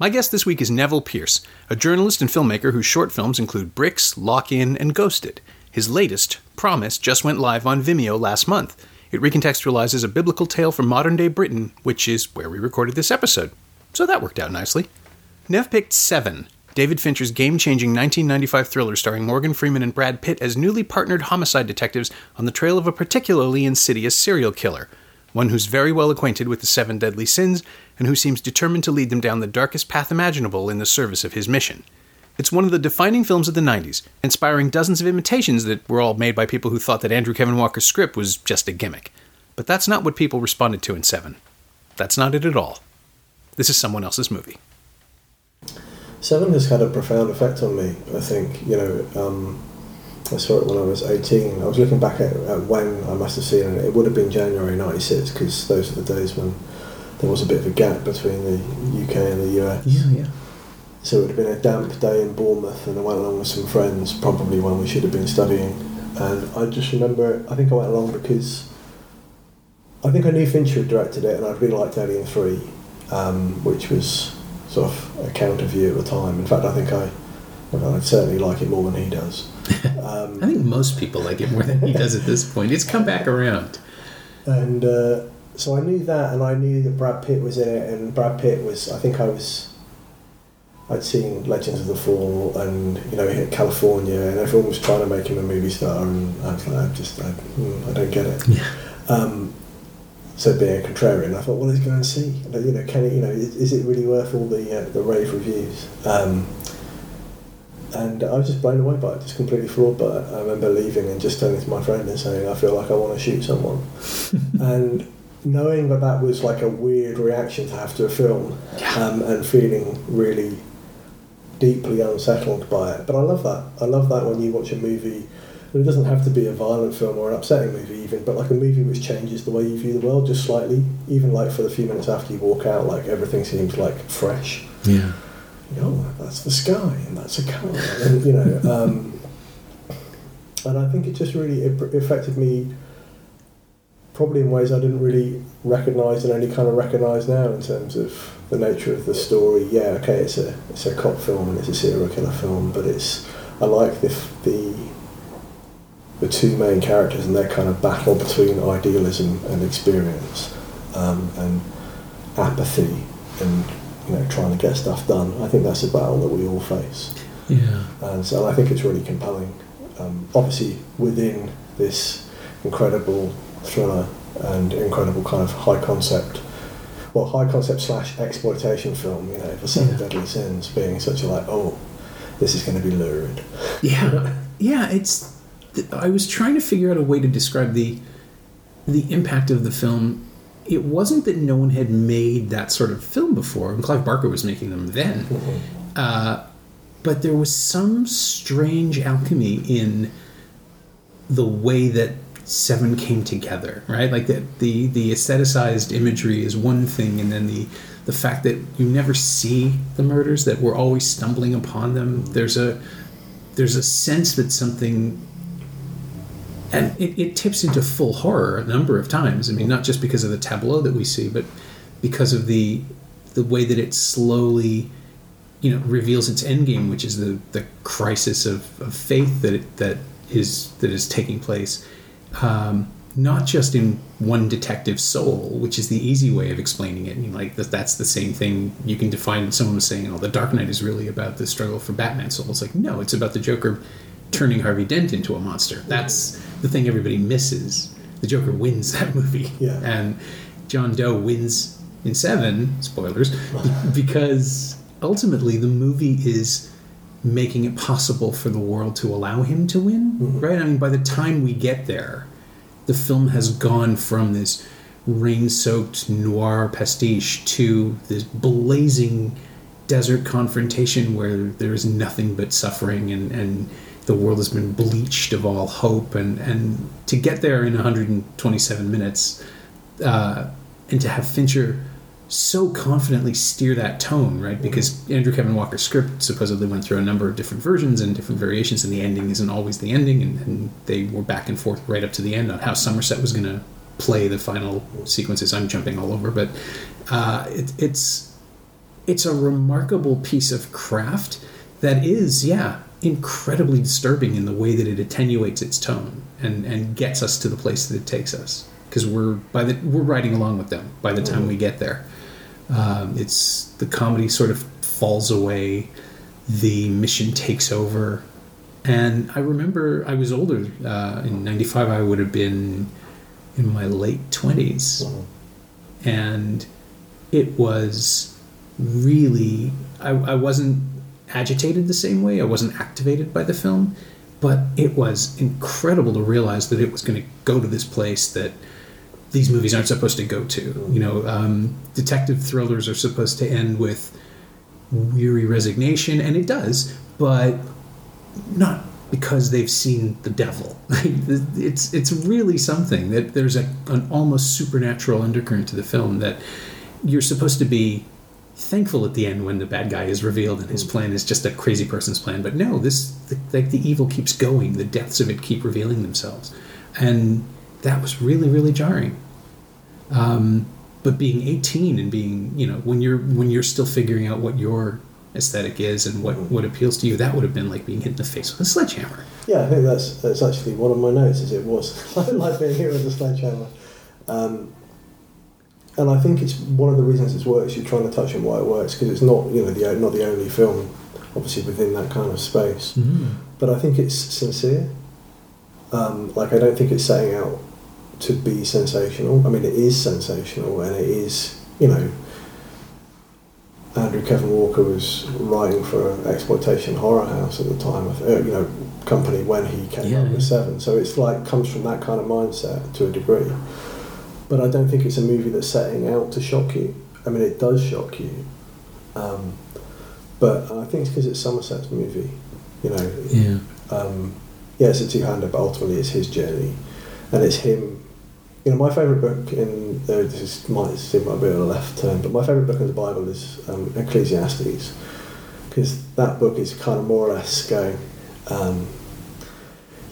My guest this week is Neville Pierce, a journalist and filmmaker whose short films include Bricks, Lock In, and Ghosted. His latest, Promise, just went live on Vimeo last month. It recontextualizes a biblical tale from modern day Britain, which is where we recorded this episode. So that worked out nicely. Nev picked Seven, David Fincher's game changing 1995 thriller starring Morgan Freeman and Brad Pitt as newly partnered homicide detectives on the trail of a particularly insidious serial killer, one who's very well acquainted with the seven deadly sins and who seems determined to lead them down the darkest path imaginable in the service of his mission. It's one of the defining films of the 90s, inspiring dozens of imitations that were all made by people who thought that Andrew Kevin Walker's script was just a gimmick. But that's not what people responded to in Seven. That's not it at all. This is someone else's movie. Seven has had a profound effect on me. I think you know. Um, I saw it when I was eighteen. I was looking back at, at when I must have seen it. It would have been January '96 because those are the days when there was a bit of a gap between the UK and the US. Yeah, yeah. So it would have been a damp day in Bournemouth, and I went along with some friends, probably when we should have been studying. And I just remember, I think I went along because I think I knew Fincher had directed it, and I really liked Alien Three, um, which was sort of a counter view at the time. In fact, I think I, well, I certainly like it more than he does. Um, I think most people like it more than he does at this point. It's come back around. and uh, so I knew that, and I knew that Brad Pitt was in it, and Brad Pitt was. I think I was. I'd seen Legends of the Fall, and you know, hit Kalifornia, and everyone was trying to make him a movie star, and I was like, I just, I, mm, I don't get it. Yeah. Um, so being a contrarian, I thought, well, let's go and see. You know, can it, you know, is, is it really worth all the uh, the rave reviews? Um, and I was just blown away by it, just completely floored by it. I remember leaving and just turning to my friend and saying, I feel like I want to shoot someone. and knowing that that was like a weird reaction to have to a film, um, and feeling really deeply unsettled by it. But I love that. I love that when you watch a movie. And it doesn't have to be a violent film or an upsetting movie, even, but like a movie which changes the way you view the world just slightly. Even like for the few minutes after you walk out, like everything seems like fresh. Yeah. Oh, that's the sky and that's a car, and you know. Um, and I think it just really it affected me, probably in ways I didn't really recognise and only kind of recognise now in terms of the nature of the story. Yeah, okay, it's a it's a cop film and it's a serial killer film, but it's I like the the the two main characters and their kind of battle between idealism and experience, um, and apathy and you know trying to get stuff done. I think that's a battle that we all face, Yeah. and so I think it's really compelling. Um, obviously, within this incredible thriller and incredible kind of high concept, well, high concept slash exploitation film. You know, the Seven Yeah. Deadly Sins being such a like, oh, this is going to be lurid. Yeah, yeah. It's. I was trying to figure out a way to describe the the impact of the film. It wasn't that no one had made that sort of film before, and Clive Barker was making them then. Uh, but there was some strange alchemy in the way that Seven came together, right? Like that the the aestheticized imagery is one thing, and then the the fact that you never see the murders, that we're always stumbling upon them. There's a there's a sense that something and it, it tips into full horror a number of times. I mean, not just because of the tableau that we see, but because of the the way that it slowly, you know, reveals its endgame, which is the the crisis of, of faith that it, that is that is taking place. Um, not just in one detective's soul, which is the easy way of explaining it. I mean, like that, that's the same thing you can define. Someone was saying, "Oh, the Dark Knight is really about the struggle for Batman's soul." It's like, no, it's about the Joker turning Harvey Dent into a monster. That's the thing everybody misses. The Joker wins that movie, Yeah. and John Doe wins in Seven. Spoilers, because ultimately the movie is making it possible for the world to allow him to win. Mm-hmm. Right? I mean, by the time we get there, the film has gone from this rain-soaked noir pastiche to this blazing desert confrontation where there is nothing but suffering and, and the world has been bleached of all hope and, and to get there in 127 minutes uh, and to have Fincher so confidently steer that tone, right? Because Andrew Kevin Walker's script supposedly went through a number of different versions and different variations, and the ending isn't always the ending, and, and they were back and forth right up to the end on how Somerset was going to play the final sequences. I'm jumping all over, but uh, it, it's it's a remarkable piece of craft that is, yeah, incredibly disturbing in the way that it attenuates its tone and and gets us to the place that it takes us because we're by the we're riding along with them by the time we get there. Um, it's the comedy sort of falls away, the mission takes over, and I remember I was older uh, in '95. I would have been in my late 20s and it was really I, I wasn't agitated the same way. I wasn't activated by the film, but it was incredible to realize that it was going to go to this place that these movies aren't supposed to go to. You know, um, detective thrillers are supposed to end with weary resignation, and it does, but not because they've seen the devil. it's it's really something that there's a, an almost supernatural undercurrent to the film that you're supposed to be thankful at the end when the bad guy is revealed and his plan is just a crazy person's plan. But no, this the, like the evil keeps going. The depths of it keep revealing themselves, and that was really really jarring. Um, but being 18 and being you know when you're when you're still figuring out what your aesthetic is and what, what appeals to you, that would have been like being hit in the face with a sledgehammer. Yeah, I think that's that's actually one of my notes. Is it was I like being hit with a sledgehammer, um, and I think it's one of the reasons it works. You're trying to touch on why it works because it's not you know the not the only film, obviously within that kind of space. Mm-hmm. But I think it's sincere. Um, like I don't think it's setting out to be sensational. I mean, it is sensational, and it is you know Andrew Kevin Walker was writing for an exploitation horror house at the time, of, uh, you know, company when he came Yeah, up with yeah. Seven. So it's like comes from that kind of mindset to a degree. But I don't think it's a movie that's setting out to shock you. I mean, it does shock you, um, but I think it's because it's Somerset's movie. You know, Yeah. um, yeah, it's a two-hander, but ultimately it's his journey, and it's him. You know, my favourite book in uh, this is, might seem like a bit of a left turn, but my favourite book in the Bible is um, Ecclesiastes, because that book is kind of more or less going, um,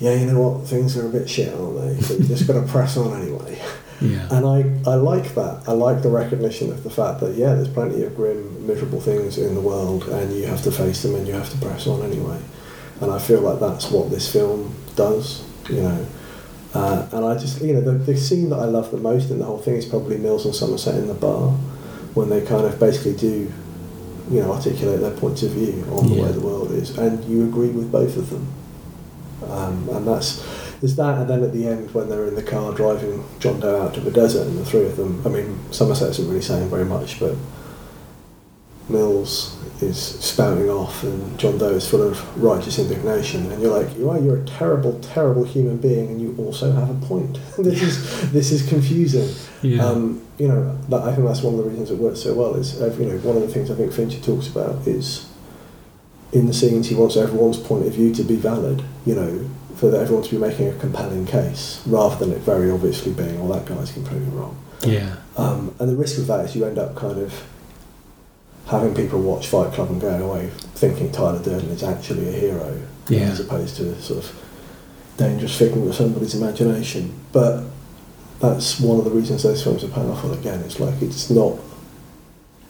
yeah, you know what, things are a bit shit, aren't they? But you just got to press on anyway. Yeah. And I, I like that. I like the recognition of the fact that, yeah, there's plenty of grim, miserable things in the world, and you have to face them and you have to press on anyway. And I feel like that's what this film does, you know. Uh, and I just, you know, the, the scene that I love the most in the whole thing is probably Mills and Somerset in the bar, when they kind of basically do, you know, articulate their points of view on the Yeah. way the world is, and you agree with both of them. Um, and that's there's that, and then at the end when they're in the car driving John Doe out to the desert, and the three of them. I mean, Somerset isn't really saying very much, but Mills is spouting off, and John Doe is full of righteous indignation, and you're like, you are, you're a terrible, terrible human being, and you also have a point. this is this is confusing. Yeah. Um, you know, that, I think that's one of the reasons it works so well. Is uh, you know one of the things I think Fincher talks about is in the scenes he wants everyone's point of view to be valid. You know, for everyone to be making a compelling case rather than it very obviously being, well, that guy's completely wrong. yeah. Um, and the risk of that is you end up kind of having people watch Fight Club and going away thinking Tyler Durden is actually a hero, Yeah. as opposed to a sort of dangerous figment of somebody's imagination. But that's one of the reasons those films are powerful. Again, it's like it's not.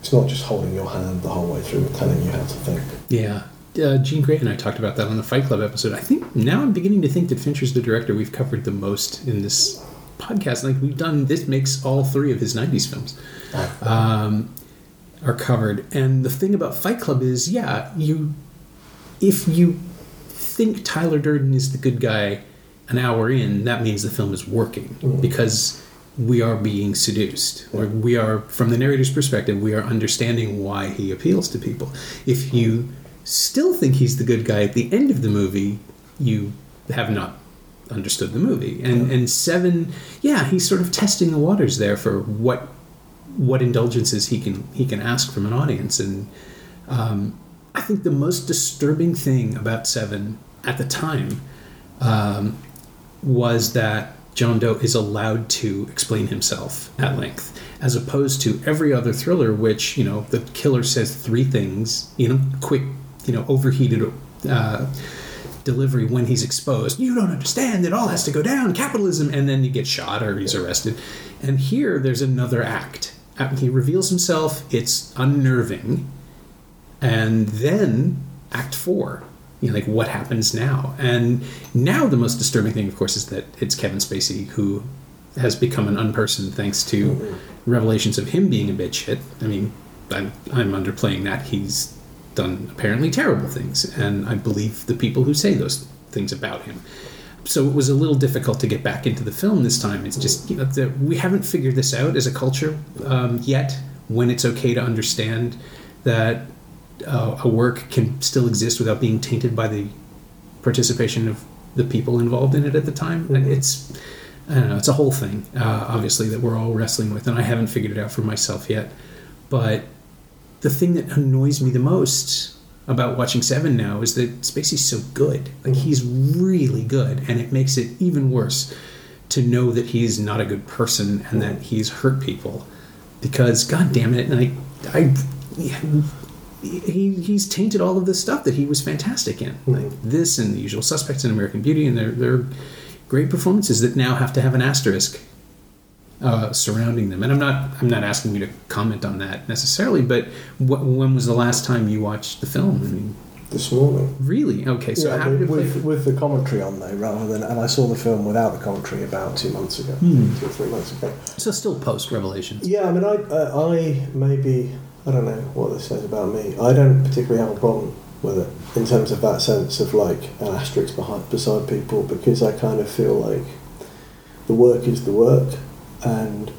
It's not just holding your hand the whole way through and telling you how to think. Yeah. Uh, Gene Gray and I talked about that on the Fight Club episode. I think now I'm beginning to think that Fincher's the director we've covered the most in this podcast. Like we've done, this makes all three of his '90s films um, are covered. And the thing about Fight Club is, yeah, you if you think Tyler Durden is the good guy an hour in, that means the film is working Mhm. because we are being seduced. Or we are, from the narrator's perspective, we are understanding why he appeals to people. If you still think he's the good guy at the end of the movie, you have not understood the movie. And and seven, yeah, he's sort of testing the waters there for what what indulgences he can he can ask from an audience. And Um, I think the most disturbing thing about Seven at the time um, was that John Doe is allowed to explain himself at length, as opposed to every other thriller, which you know the killer says three things, you know, quick, you know, overheated. Uh, delivery when he's exposed. You don't understand. It all has to go down. Capitalism, and then he gets shot or he's arrested. And here, there's another act. Uh, He reveals himself. It's unnerving, and then Act Four. You know, like what happens now? And now the most disturbing thing, of course, is that it's Kevin Spacey who has become an unperson thanks to revelations of him being a bitch hit. I mean, I'm, I'm underplaying that. He's done apparently terrible things, and I believe the people who say those things about him. So it was a little difficult to get back into the film this time. It's just you know the, we haven't figured this out as a culture um, yet. When it's okay to understand that uh, a work can still exist without being tainted by the participation of the people involved in it at the time. It's I don't know. It's a whole thing, uh, obviously, that we're all wrestling with, and I haven't figured it out for myself yet. But the thing that annoys me the most about watching Seven now is that Spacey's so good. Like he's really good, and it makes it even worse to know that he's not a good person and that he's hurt people. Because God damn it, and I, I, he he's tainted all of this stuff that he was fantastic in, like this and The Usual Suspects and American Beauty, and they're they're great performances that now have to have an asterisk uh, surrounding them. And I'm not I'm not asking you to comment on that necessarily, but wh- when was the last time you watched the film? I mean, This morning. really? Okay, so yeah, how did it with, with the commentary on though, rather than and I saw the film without the commentary about two months ago, Hmm. two or three months ago. So still post Revelations. Yeah, I mean, I, uh, I maybe I don't know what this says about me. I don't particularly have a problem with it in terms of that sense of like an asterisk behind beside people because I kind of feel like the work is the work, and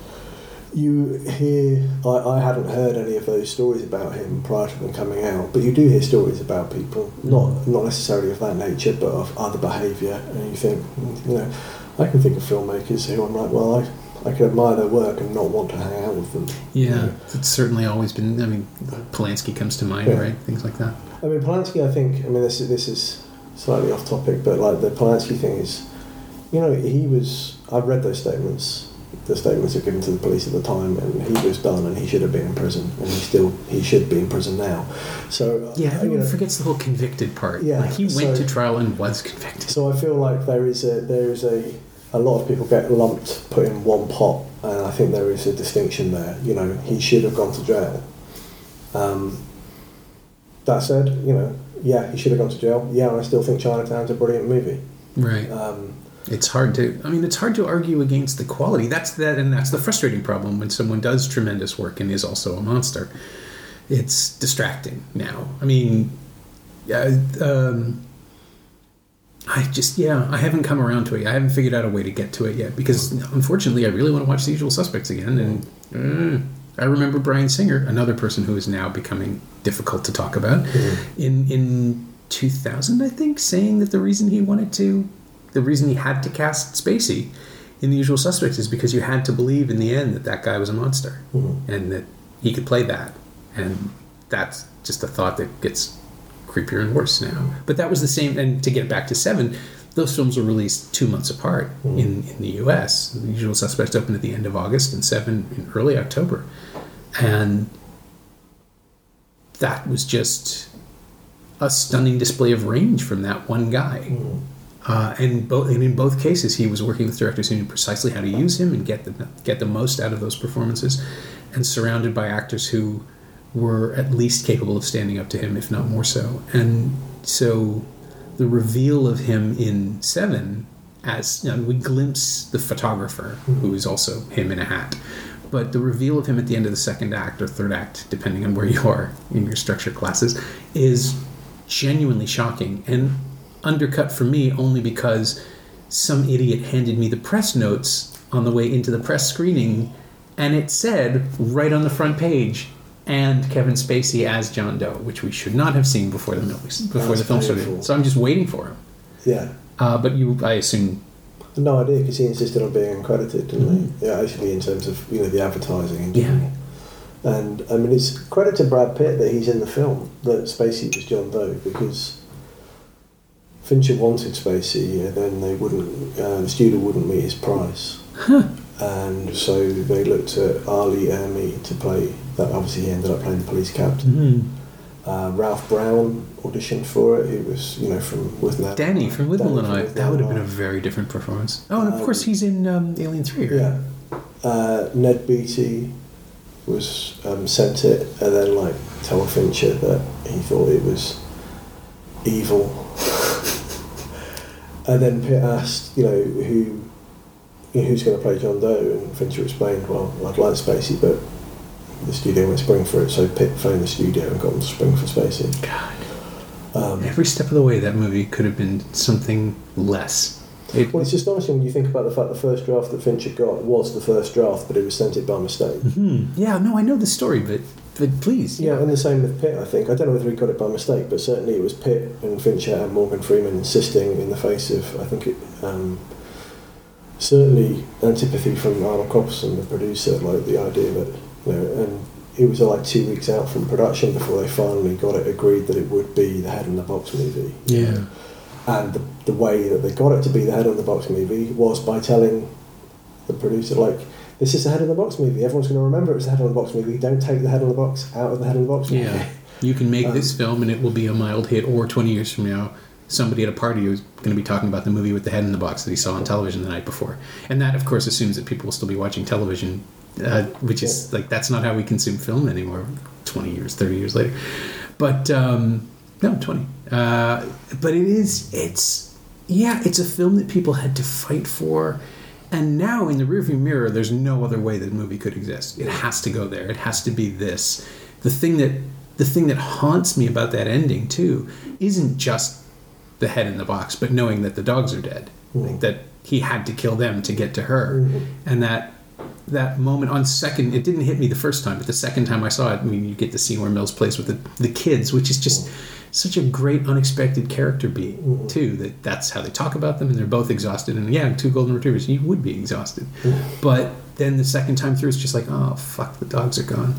you hear. I, I hadn't heard any of those stories about him prior to them coming out, but you do hear stories about people, not not necessarily of that nature, but of other behaviour, and you think, you know, I can think of filmmakers who I'm like, well, I. I can admire their work and not want to hang out with them. Yeah, it's certainly always been. I mean, Polanski comes to mind, Yeah. right? Things like that. I mean, Polanski. I think. I mean, this is this is slightly off topic, but like the Polanski thing is, you know, he was. I've read those statements. The statements are given to the police at the time, and he was done, and he should have been in prison, and he still he should be in prison now. So Yeah, uh, you everyone know, forgets the whole convicted part. Yeah, like he went so- to trial and was convicted. So I feel like there is a there is a a lot of people get lumped put in one pot, and I think there is a distinction there. You know, he should have gone to jail. Um, that said, you know, yeah, he should have gone to jail. Yeah, I still think Chinatown's a brilliant movie. Right. Um, It's hard to. I mean, it's hard to argue against the quality. That's that, and that's the frustrating problem when someone does tremendous work and is also a monster. It's distracting now. I mean, yeah. Um, I just yeah, I haven't come around to it. yet. I haven't figured out a way to get to it yet because unfortunately, I really want to watch The Usual Suspects again. And uh, I remember Bryan Singer, another person who is now becoming difficult to talk about, in in 2000, I think, saying that the reason he wanted to, the reason he had to cast Spacey in The Usual Suspects is because you had to believe in the end that that guy was a monster mm-hmm. and that he could play that, and that's just a thought that gets creepier and worse now. But that was the same. And to get back to Seven, those films were released two months apart mm-hmm. in, in the U.S. The Usual Suspects opened at the end of August, and Seven in early October, and that was just a stunning display of range from that one guy. Mm-hmm. Uh, and, both, and in both cases, he was working with directors who knew precisely how to use him and get the get the most out of those performances, and surrounded by actors who were at least capable of standing up to him, if not more so. And so, the reveal of him in Seven, as you know, we glimpse the photographer, who is also him in a hat. But the reveal of him at the end of the second act or third act, depending on where you are in your structure classes, is genuinely shocking and undercut for me only because some idiot handed me the press notes on the way into the press screening and it said right on the front page and Kevin Spacey as John Doe, which we should not have seen before the before the film started. So I'm just waiting for him. yeah. Uh, but you, I assume, No idea because he insisted on being uncredited, didn't he? Yeah, actually, in terms of you know the advertising. And Yeah. And I mean, it's credit to Brad Pitt that he's in the film that Spacey was John Doe because Fincher wanted Spacey, and then they wouldn't. Uh, the studio wouldn't meet his price, and so they looked at R. Lee Ermey to play. That obviously he ended up playing the police captain. Mhm. Uh, Ralph Brown auditioned for it. He was, you know, from with Nat- Danny from Withnail and I. That would have been a very different performance. Oh, and of Um, course he's in um, Alien Three. Right? Yeah. Uh, Ned Beatty was um, sent it, and then like told Fincher that he thought it was evil. and then Pitt asked, you know, who you know, who's going to play John Doe, and Fincher explained, well, I'd like Spacey, but the studio went spring for it, so Pitt phoned the studio and got them to spring for Spacey. God. Um, Every step of the way, that movie could have been something less. It, well, it's astonishing when you think about the fact the first draft that Fincher got was the first draft, but it was sent it by mistake. Mhm. Yeah, no, I know the story, but please, Yeah, and the same with Pitt, I think. I don't know whether he got it by mistake, but certainly it was Pitt and Fincher and Morgan Freeman insisting in the face of, I think, it, um, certainly antipathy from Arnold Kopelson, the producer, like the idea that, you know, and it was like two weeks out from production before they finally got it agreed that it would be the Head in the Box movie. Yeah. And the, the way that they got it to be the Head in the Box movie was by telling the producer, like, this is the Head in the Box movie. Everyone's going to remember it was the Head in the Box movie. Don't take the Head in the Box out of the Head in the Box movie. Yeah. You can make Um, this film and it will be a mild hit, or 20 years from now, somebody at a party is going to be talking about the movie with the head in the box that he saw on television the night before. And that, of course, assumes that people will still be watching television, uh, which is like, that's not how we consume film anymore 20 years, 30 years later. But, um, no, 20. Uh, but it is, it's, yeah, it's a film that people had to fight for. And now in the rearview mirror, there's no other way that the movie could exist. It has to go there. It has to be this. The thing that the thing that haunts me about that ending too isn't just the head in the box, but knowing that the dogs are dead, like that he had to kill them to get to her, Mhm. and that that moment on second, it didn't hit me the first time, but the second time I saw it, I mean, you get to see where Mills plays with the, the kids, which is just such a great unexpected character beat Mhm. too. That that's how they talk about them, and they're both exhausted. And yeah, two golden retrievers, you would be exhausted, but then the second time through, it's just like, oh fuck, the dogs are gone.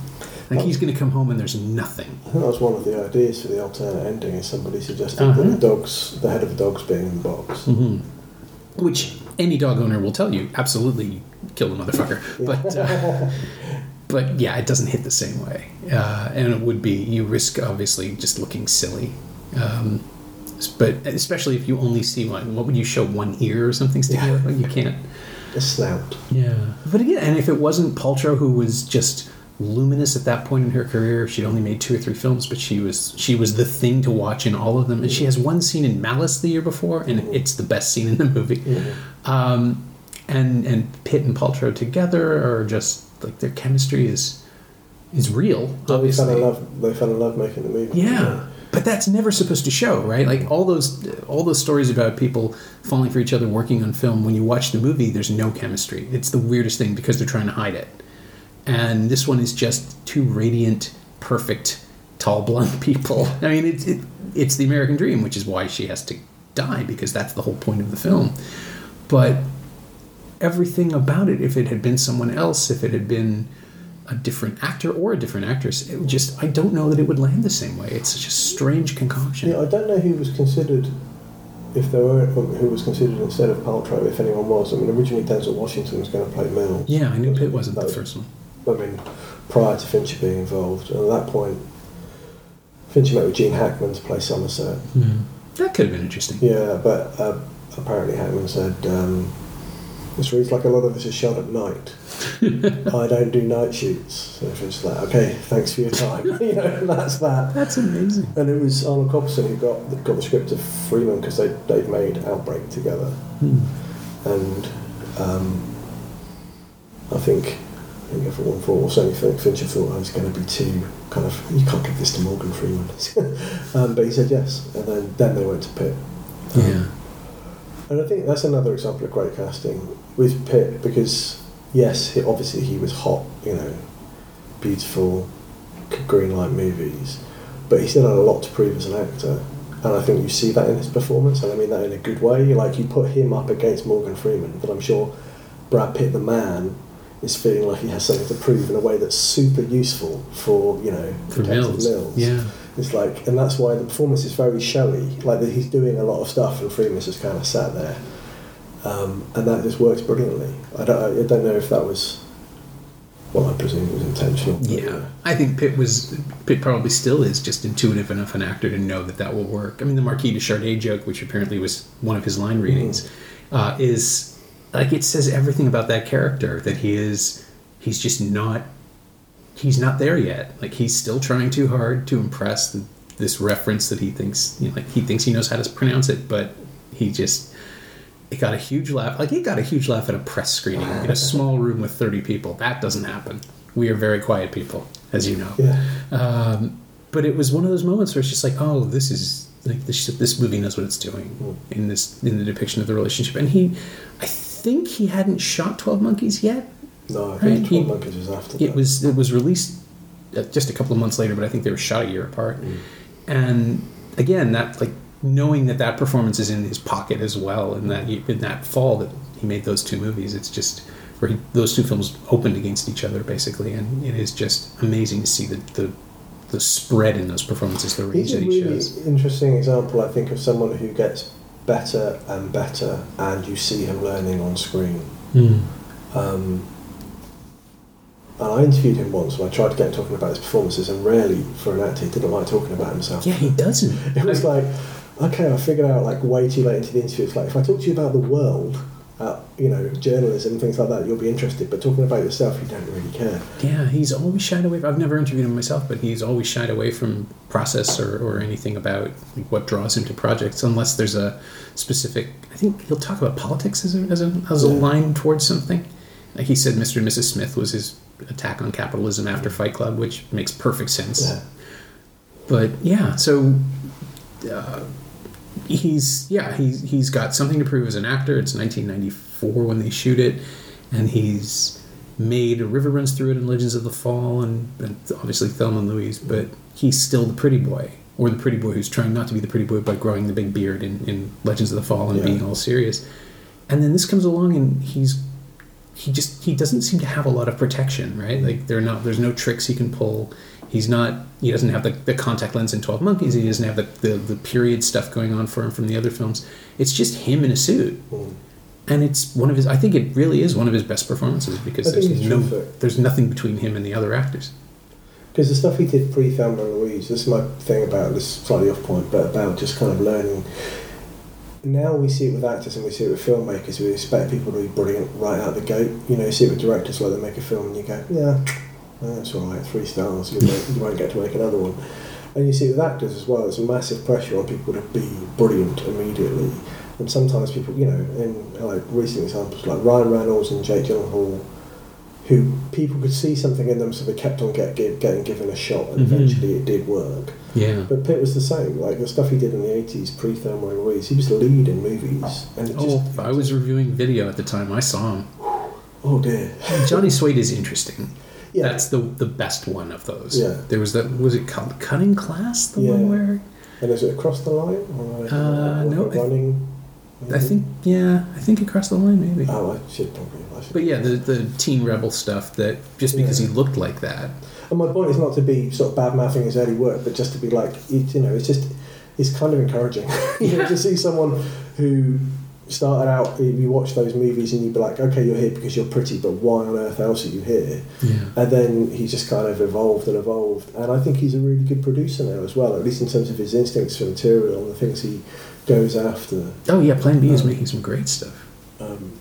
Like he's gonna come home and there's nothing. That was one of the ideas for the alternate ending. Is somebody suggested Uh-huh. that the dogs, the head of the dogs, being in the box. hmm Which any dog owner will tell you, absolutely kill the motherfucker. But uh, but yeah, it doesn't hit the same way, uh, and it would be you risk obviously just looking silly. Um, but especially if you only see one, what would you show one ear or something sticking Yeah. out? Like you can't. a snout. Yeah. But again, and if it wasn't Paltrow who was just luminous at that point in her career, she'd only made two or three films, but she was she was the thing to watch in all of them. And she has one scene in Malice the year before, and it's the best scene in the movie. Um, and and Pitt and Paltrow together are just like their chemistry is is real. They fell Obviously, in love. They fell in love making the movie. yeah. But that's never supposed to show, right? Like all those all those stories about people falling for each other working on film, when you watch the movie, there's no chemistry. It's the weirdest thing because they're trying to hide it. And this one is just two radiant, perfect, tall, blonde people. I mean, it's it, it's the American dream, which is why she has to die because that's the whole point of the film. But everything about it, if it had been someone else, if it had been a different actor or a different actress, it just I don't know that it would land the same way. It's such a strange concoction. Yeah, I don't know who was considered. If there were who was considered instead of Paltrow, if anyone was. I mean, originally Denzel Washington was going to play Mills. Yeah, I knew Pitt wasn't the first one. I mean, prior to Fincher being involved, and at that point, Fincher met with Gene Hackman to play Somerset. That could have been interesting. Yeah, but uh, apparently Hackman said um, this reads like a lot of this is shot at night. I don't do night shoots. So Fincher's like, okay, thanks for your time. you know, and that's that. That's amazing. And it was Arnold Kopelson who got got the script of Freeman because they they'd made Outbreak together, Hmm. and um, I think I think everyone thought, or certainly Fin- Fincher thought I was going to be too kind of you can't give this to Morgan Freeman, um, but he said yes, and then then they went to Pitt. Um, Yeah. and I think that's another example of great casting with Pitt because yes, he, obviously he was hot, you know, beautiful, green light movies, but he still had a lot to prove as an actor. And I think you see that in his performance, and I mean that in a good way. Like you put him up against Morgan Freeman, but I'm sure Brad Pitt, the man, is feeling like he has something to prove in a way that's super useful for you know For Mills. Mills. Yeah. It's like, and that's why the performance is very showy. Like he's doing a lot of stuff, and Freeman's just kind of sat there, um, and that just works brilliantly. I don't, I don't know if that was, well, I presume it was intentional. Yeah, I think Pitt was Pitt probably still is just intuitive enough an actor to know that that will work. I mean, the Marquis de Charday joke, which apparently was one of his line readings, uh, is like it says everything about that character that he is. He's just not. He's not there yet. Like he's still trying too hard to impress the, this reference that he thinks. You know, like he thinks he knows how to pronounce it, but he just. It got a huge laugh. Like it got a huge laugh at a press screening in a small room with thirty people. That doesn't happen. We are very quiet people, as you know. Yeah. Um, but it was one of those moments where it's just like, oh, this is like this, this movie knows what it's doing in this in the depiction of the relationship. And he, I think he hadn't shot Twelve Monkeys yet. No, I Right, think he- Twelve Monkeys was after It that. was it was released uh, just a couple of months later, but I think they were shot a year apart. And again, that like knowing that that performance is in his pocket as well, and that he, in that fall that he made those two movies, it's just where he, those two films opened against each other basically, and it is just amazing to see the the, the spread in those performances, the range He's that he really shows. interesting example, I think, of someone who gets better and better, and you see him learning on screen. Um, and I interviewed him once, and I tried to get him talking about his performances, and rarely, for an actor, he didn't like talking about himself. Yeah, he doesn't. It was like, okay, I figured out like way too late into the interview. It's like if I talk to you about the world, uh, you know, journalism things like that, you'll be interested. But talking about yourself, you don't really care. Yeah, he's always shied away. I've never interviewed him myself, but he's always shied away from process or, or anything about like, what draws him to projects, unless there's a specific. I think he'll talk about politics as a as a, as a Yeah. line towards something. Like he said, Mr. and Mrs. Smith was his attack on capitalism after Fight Club, which makes perfect sense. Yeah. But yeah, so uh, he's yeah he's he's got something to prove as an actor. It's 1994 when they shoot it, and he's made a river runs through it in Legends of the Fall, and, and obviously Thelma and Louise. But he's still the pretty boy, or the pretty boy who's trying not to be the pretty boy by growing the big beard in, in Legends of the Fall and Yeah. being all serious. And then this comes along, and he's he just he doesn't seem to have a lot of protection, right? Like there not there's no tricks he can pull. He's not he doesn't have the, the contact lens in Twelve Monkeys. He doesn't have the, the the period stuff going on for him from the other films. It's just him in a suit, Mm. and it's one of his. I think it really is one of his best performances because there's no there's nothing between him and the other actors. Because the stuff he did pre Thelma and Louise, this is my thing about this slightly off point, but about just kind of learning. Now we see it with actors and we see it with filmmakers. We expect people to be brilliant right out the gate. You know, you see it with directors where they make a film and you go, yeah, that's all right, three stars. You, won't, you won't get to make another one. And you see it with actors as well. There's a massive pressure on people to be brilliant immediately. And sometimes people, you know, in like recent examples like Ryan Reynolds and Jake Gyllenhaal, who people could see something in them, so they kept on get, get, getting given a shot, and Mhm. eventually it did work. Yeah. But Pitt was the same. Like the stuff he did in the eighties, pre Thelma and Louise, he was the lead in movies, and it Oh, just I was reviewing video at the time. I saw him. oh dear, Johnny Suede is interesting. Yeah, That's the the best one of those. Yeah. There was that was it called Cutting Class? The Yeah. one where and is it across the line or Uh, no, I- running? I think yeah, I think across the line maybe. Oh, I should probably. I should. But yeah, the the teen rebel stuff that just because Yeah. he looked like that. And my point is not to be sort of bad mouthing his early work, but just to be like, it, you know, it's just, it's kind of encouraging. you know, to see someone who started out, you watch those movies and you'd be like, okay, you're here because you're pretty, but why on earth else are you here? Yeah. And then he just kind of evolved and evolved. And I think he's a really good producer now as well, at least in terms of his instincts for material and the things he goes after. Oh yeah, Plan B is Um, making some great stuff. Um,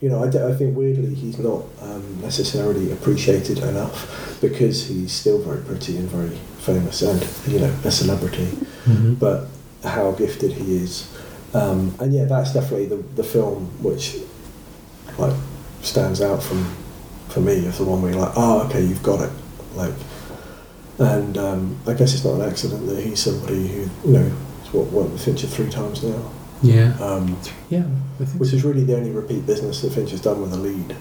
you know, I, d- I think weirdly he's not um, necessarily appreciated enough because he's still very pretty and very famous and, you know, a celebrity. But how gifted he is. Um, and yeah, that's definitely the, the film which like stands out from for me as the one where you're like, oh, okay, you've got it. Like, and um, I guess it's not an accident that he's somebody who, you know, has what worked with Fincher three times now. Yeah. Um, Yeah. Which so. is really the only repeat business that Fincher's done with a lead.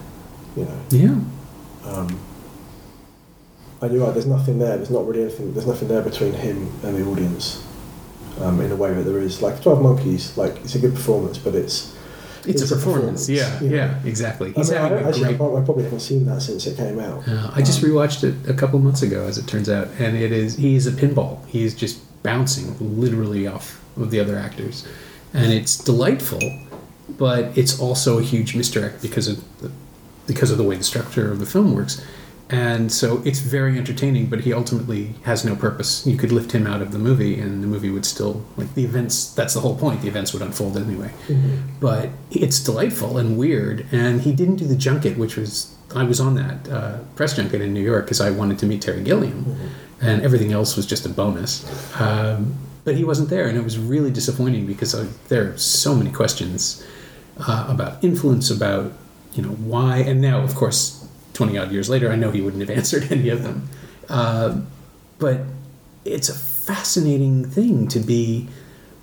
You know, Yeah. um, and you're right. There's nothing there. There's not really anything. There's nothing there between him and the audience. Um, in a way that there is, like Twelve Monkeys, like it's a good performance, but it's it's, It's a a performance. performance, Yeah, yeah. yeah, exactly. I, mean, having actually, I great. I probably haven't seen that since it came out. Uh, I just Um, rewatched it a couple months ago, as it turns out, and it is he is a pinball. He is just bouncing literally off of the other actors, and it's delightful, but it's also a huge misdirect because of the, because of the way the structure of the film works, and so it's very entertaining. But he ultimately has no purpose. You could lift him out of the movie, and the movie would still like the events. That's the whole point. The events would unfold anyway mhm. but it's delightful and weird. And he didn't do the junket, which was I was on that uh, press junket in New York because I wanted to meet Terry Gilliam, and everything else was just a bonus. Um, but he wasn't there, and it was really disappointing because I, there are so many questions uh, about influence, about you know why, and now of course, twenty odd years later, I know he wouldn't have answered any of them. Uh, but it's a fascinating thing to be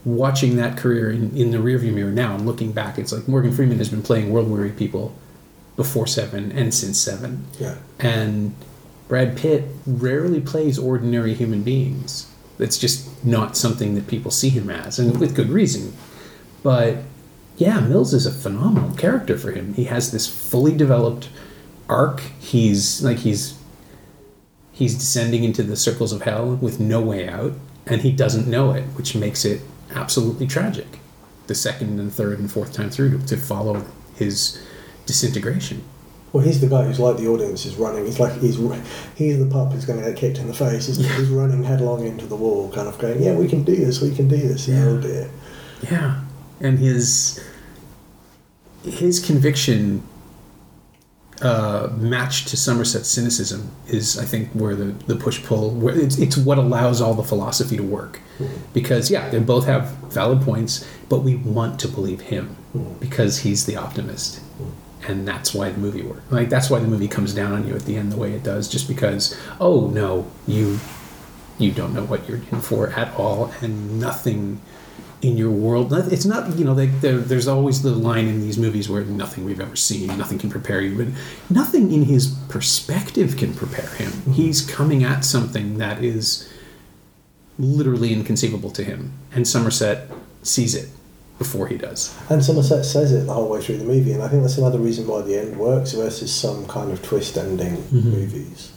watching that career in, in the rearview mirror now and looking back. It's like Morgan Freeman has been playing world weary people before Seven and since Seven, Yeah. and Brad Pitt rarely plays ordinary human beings. It's just not something that people see him as, and with good reason. But yeah, Mills is a phenomenal character for him. He has this fully developed arc. He's like he's he's descending into the circles of hell with no way out, and he doesn't know it, which makes it absolutely tragic. The second and third and fourth time through to, to follow his disintegration. Well, he's the guy who's like the audience is running. He's like he's he's the pup who's going to get kicked in the face. Isn't he? He's running headlong into the wall, kind of going, "Yeah, we can do this. We can do this." Yeah. Yeah. Oh dear. Yeah, and his his conviction uh, matched to Somerset's cynicism is, I think, where the, the push pull, it's, it's what allows all the philosophy to work, because yeah, they both have valid points, but we want to believe him because he's the optimist, and that's why the movie works. Like that's why the movie comes down on you at the end the way it does, just because oh no, you you don't know what you're in for at all, and nothing in your world. It's not, you know, they, there's always the line in these movies where nothing we've ever seen, nothing can prepare you, but nothing in his perspective can prepare him. He's coming at something that is literally inconceivable to him, and Somerset sees it before he does. And Somerset says it the whole way through the movie, and I think that's another reason why the end works versus some kind of twist ending Mhm. movies.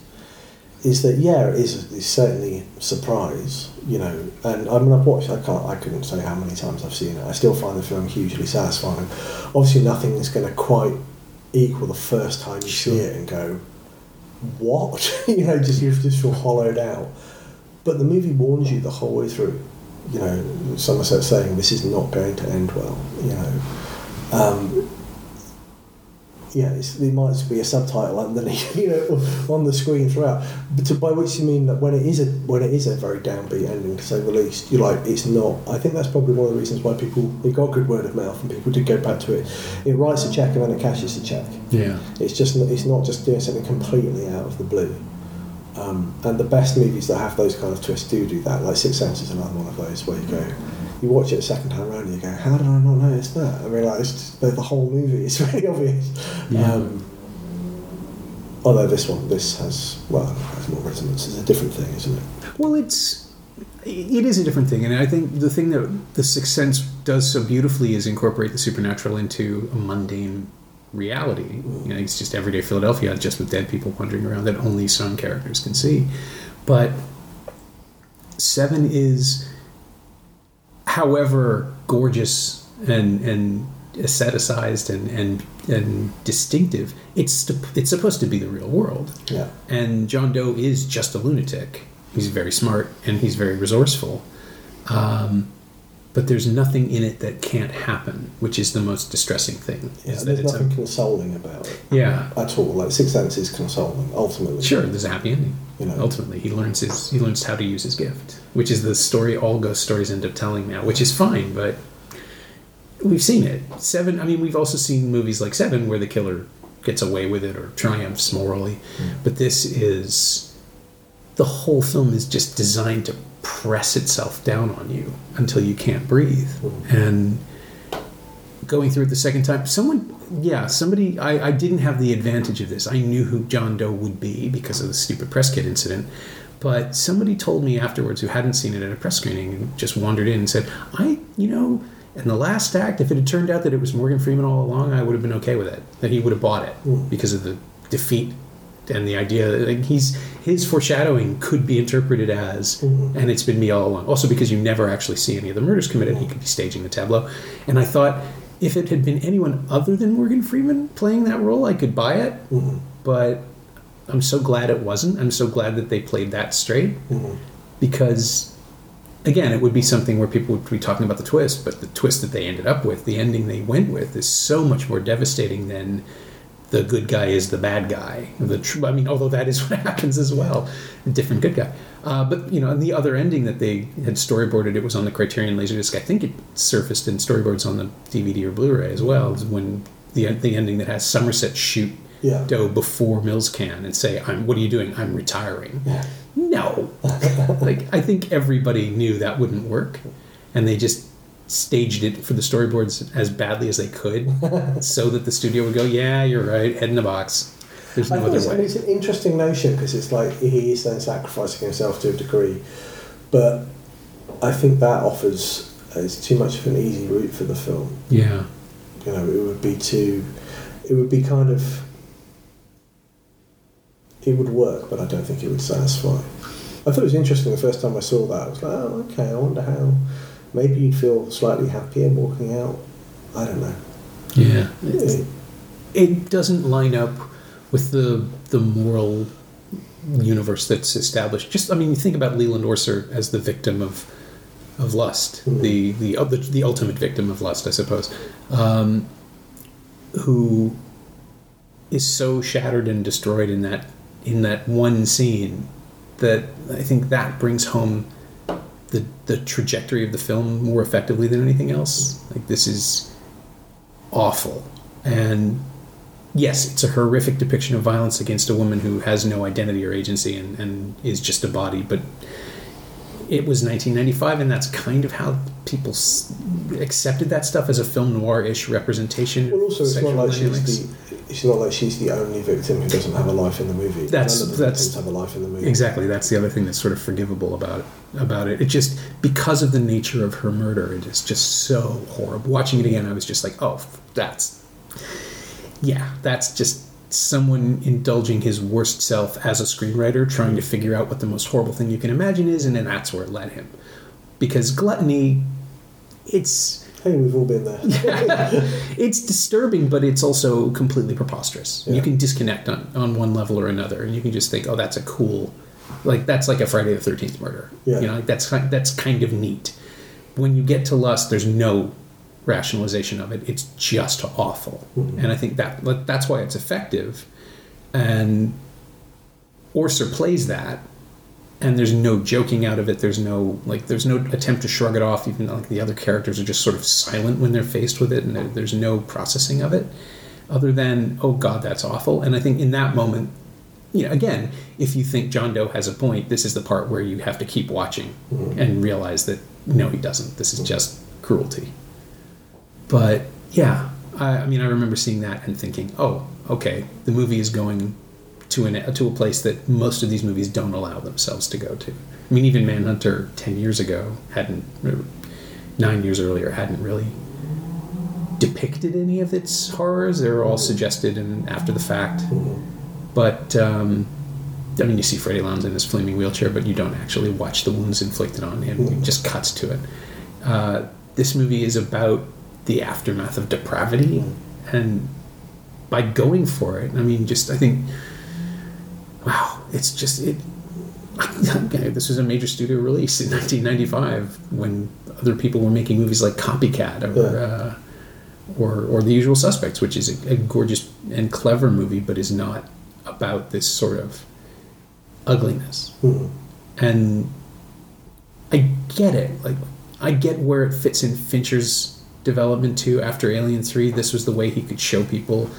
Is that yeah, it is it's certainly a surprise, you know. And I mean, I've watched. I can't. I couldn't say how many times I've seen it. I still find the film hugely satisfying. Obviously, nothing is going to quite equal the first time you see it and go, "What?" you know, just you just feel hollowed out. But the movie warns you the whole way through. You know, Somerset saying this is not going to end well. You know, um, yeah, it's, there might be a subtitle underneath, you know, on the screen throughout. But to, by which you mean that when it is a when it is a very downbeat ending, to say the least, you're like it's not. I think that's probably one of the reasons why people it got good word of mouth and people did go back to it. It writes a check and then it cashes the check. Yeah. It's just it's not just doing something completely out of the blue. Um, and the best movies that have those kind of twists do do that. Like Sixth Sense is another one of those where you go, you watch it a second time around and you go, how did I not notice that? I realised like it's just, the, the whole movie is really obvious. Yeah. Um, although this one, this has well, it has more resonance. It's a different thing, isn't it? Well, it's it is a different thing, and I think the thing that the Sixth Sense does so beautifully is incorporate the supernatural into a mundane reality. You know, it's just everyday Philadelphia, just with dead people wandering around that only some characters can see. But Seven is, however gorgeous and and aestheticized and and and distinctive, it's it's supposed to be the real world. Yeah. And John Doe is just a lunatic. He's very smart and he's very resourceful. Um, but there's nothing in it that can't happen, which is the most distressing thing. Yeah, there's it's nothing a, consoling about it yeah, at all. Like Sixth Sense is consoling ultimately. sure. There's a happy ending. You know. Ultimately, he learns his he learns how to use his gift, which is the story all ghost stories end up telling now, which is fine. But we've seen it. Seven. I mean, we've also seen movies like Seven where the killer gets away with it or triumphs morally, hmm. but this is the whole film is just designed to press itself down on you until you can't breathe. And going through it the second time, someone, yeah, somebody, I, I didn't have the advantage of this. I knew who John Doe would be because of the stupid press kit incident. But somebody told me afterwards who hadn't seen it at a press screening and just wandered in and said, I, you know, And the last act, if it had turned out that it was Morgan Freeman all along, I would have been okay with it. That he would have bought it Mm. because of the defeat and the idea that like, he's his foreshadowing could be interpreted as, Mhm. and it's been me all along. Also because you never actually see any of the murders committed, he could be staging the tableau. And I thought if it had been anyone other than Morgan Freeman playing that role, I could buy it. Mhm. But I'm so glad it wasn't. I'm so glad that they played that straight Mhm. because again it would be something where people would be talking about the twist but the twist that they ended up with the ending they went with is so much more devastating than the good guy is the bad guy the tr- i mean although that is what happens as well a different good guy uh, but you know and the other ending that they had storyboarded it was on the criterion laserdisc i think it surfaced in storyboards on the dvd or blu-ray as well is when the, the ending that has somerset shoot Yeah. doe before mills can and say i'm what are you doing i'm retiring Yeah. no. like I think everybody knew that wouldn't work, and they just staged it for the storyboards as badly as they could, so that the studio would go, "Yeah, you're right. Head in the box. There's I no think other it's, way." it's an interesting notion because it's like he is then sacrificing himself to a degree, but I think that offers uh, is too much of an easy route for the film. Yeah, You know, it would be too, it would be kind of, it would work, but I don't think it would satisfy. I thought it was interesting the first time I saw that. I was like, oh, okay. I wonder how. Maybe you'd feel slightly happier walking out. I don't know. yeah. It- It doesn't line up with the the moral universe that's established. Just, I mean, you think about Leland Orser as the victim of of lust, Mhm. the the the the ultimate victim of lust, I suppose, um, who is so shattered and destroyed in that in that one scene that I think that brings home the the trajectory of the film more effectively than anything else. Like this is awful and yes, it's a horrific depiction of violence against a woman who has no identity or agency and, and is just a body. But it was 1995, and that's kind of how people s- accepted that stuff as a film noir-ish representation. Well, also, it's not like dynamics. she's the. It's not like she's the only victim who doesn't have a life in the movie. That's- None of the that's- have a life in the movie. Exactly. That's the other thing that's sort of forgivable about it. About it, it just because of the nature of her murder, it is just so horrible. Watching it again, I was just like, oh, that's yeah, that's just someone indulging his worst self as a screenwriter, trying to figure out what the most horrible thing you can imagine is, and then that's where it led him. Because gluttony, it's Hey, we've all been there. it's disturbing, but it's also completely preposterous. Yeah. You can disconnect on, on one level or another, and you can just think, "Oh, that's a cool, like that's like a Friday the Thirteenth murder." Yeah. You know, like that's that's kind of neat. When you get to lust, there's no rationalization of it. It's just awful, Mhm. and I think that that's why it's effective. And Orser plays that, and there's no joking out of it. There's no like there's no attempt to shrug it off. Even though, like the other characters are just sort of silent when they're faced with it, and there, there's no processing of it, other than oh god, that's awful. And I think in that moment, you know, again, if you think John Doe has a point, this is the part where you have to keep watching Mhm. and realize that no, he doesn't. This is just cruelty. But yeah, I, I mean, I remember seeing that and thinking, oh, okay, the movie is going to an to a place that most of these movies don't allow themselves to go to. I mean, even Manhunter ten years ago hadn't, nine years earlier hadn't really depicted any of its horrors. They were all suggested and after the fact. But um, I mean, you see Freddie Lounds in his flaming wheelchair, but you don't actually watch the wounds inflicted on him. It just cuts to it. Uh, this movie is about the aftermath of depravity, and by going for it, I mean, just I think, wow, it's just it. Okay, this was a major studio release in 1995 when other people were making movies like Copycat or. Yeah. Uh, or, or The Usual Suspects, which is a, a gorgeous and clever movie, but is not about this sort of ugliness. Mhm. And I get it. Like, I get where it fits in Fincher's development too. After Alien Three, this was the way he could show people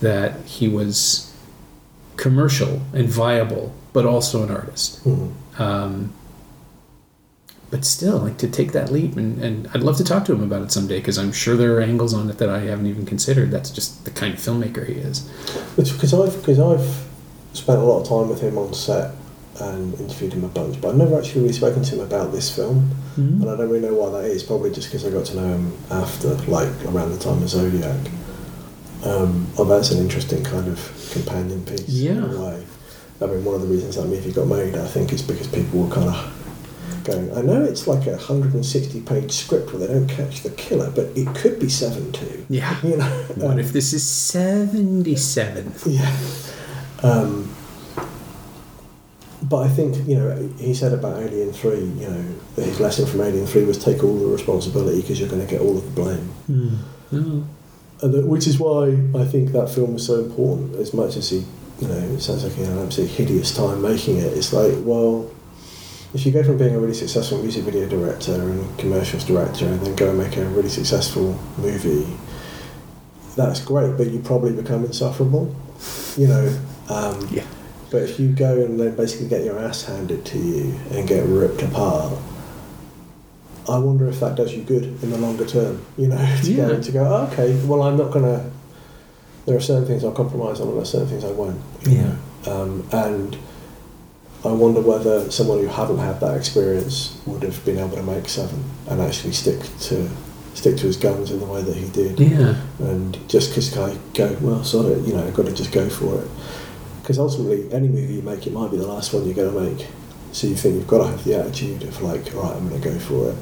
that he was commercial and viable, but also an artist. Mhm. Um, but still, like to take that leap, and, and I'd love to talk to him about it someday because I'm sure there are angles on it that I haven't even considered. That's just the kind of filmmaker he is. Because I've because I've spent a lot of time with him on set and interviewed him a bunch, but I've never actually really spoken to him about this film. Mhm. and I don't really know why that is. Probably just because I got to know him after, like around the time of Zodiac. Um, although that's an interesting kind of companion piece in Yeah. a way. I mean, one of the reasons that movie got made, I think, is because people were kind of going. I know it's like a 160 page script where they don't catch the killer, but it could be seven too. Yeah. You know. What Um, if this is 77? Yeah. Um, but I think, you know, he said about Alien 3, you know, that his lesson from Alien 3 was take all the responsibility because you're going to get all of the blame. Oh. And that, which is why I think that film was so important, as much as he, you know, it sounds like he had an absolutely hideous time making it. It's like, well, if you go from being a really successful music video director and commercials director and then go and make a really successful movie, that's great, but you probably become insufferable, you know. Um, Yeah. But if you go and then basically get your ass handed to you and get ripped apart, I wonder if that does you good in the longer term. You know, to Yeah. go to go. "Oh, okay, well, I'm not gonna. There are certain things I'll compromise on, and there are certain things I won't. Yeah. Um, and I wonder whether someone who hadn't had that experience would have been able to make seven and actually stick to stick to his guns in the way that he did Yeah. and just because I go, well, sod it, you know, I've got to just go for it. Because ultimately, any movie you make, it might be the last one you're going to make. So you think you've got to have the attitude of like, all right, I'm going to go for it.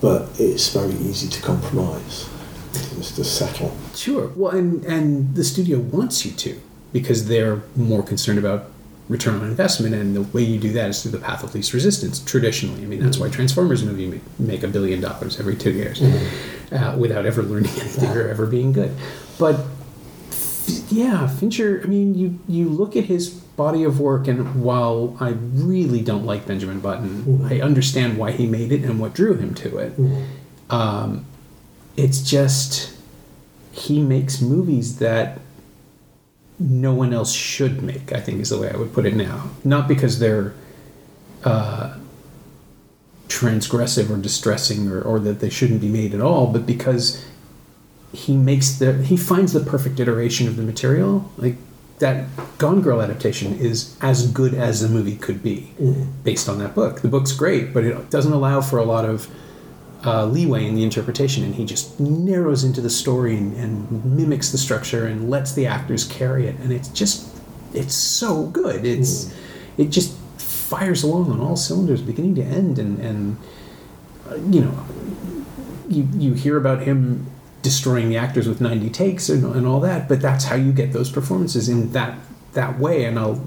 But it's very easy to compromise, just to settle. Sure. Well, and and the studio wants you to because they're more concerned about return on investment, and the way you do that is through the path of least resistance. Traditionally, I mean that's why Transformers movie make a billion dollars every two years uh, without ever learning anything or ever being good. But yeah, Fincher. I mean, you you look at his body of work, and while I really don't like Benjamin Button, Mhm. I understand why he made it and what drew him to it. Um, it's just he makes movies that no one else should make. I think is the way I would put it now. Not because they're uh, transgressive or distressing or, or that they shouldn't be made at all, but because he makes the he finds the perfect iteration of the material. Like that Gone Girl adaptation is as good as the movie could be Mhm. based on that book. The book's great, but it doesn't allow for a lot of uh, leeway in the interpretation, and he just narrows into the story and, and mimics the structure and lets the actors carry it, and it's just it's so good. It's it just fires along on all cylinders, beginning to end, and and uh, you know you you hear about him destroying the actors with 90 takes and, and all that but that's how you get those performances in that that way and i'll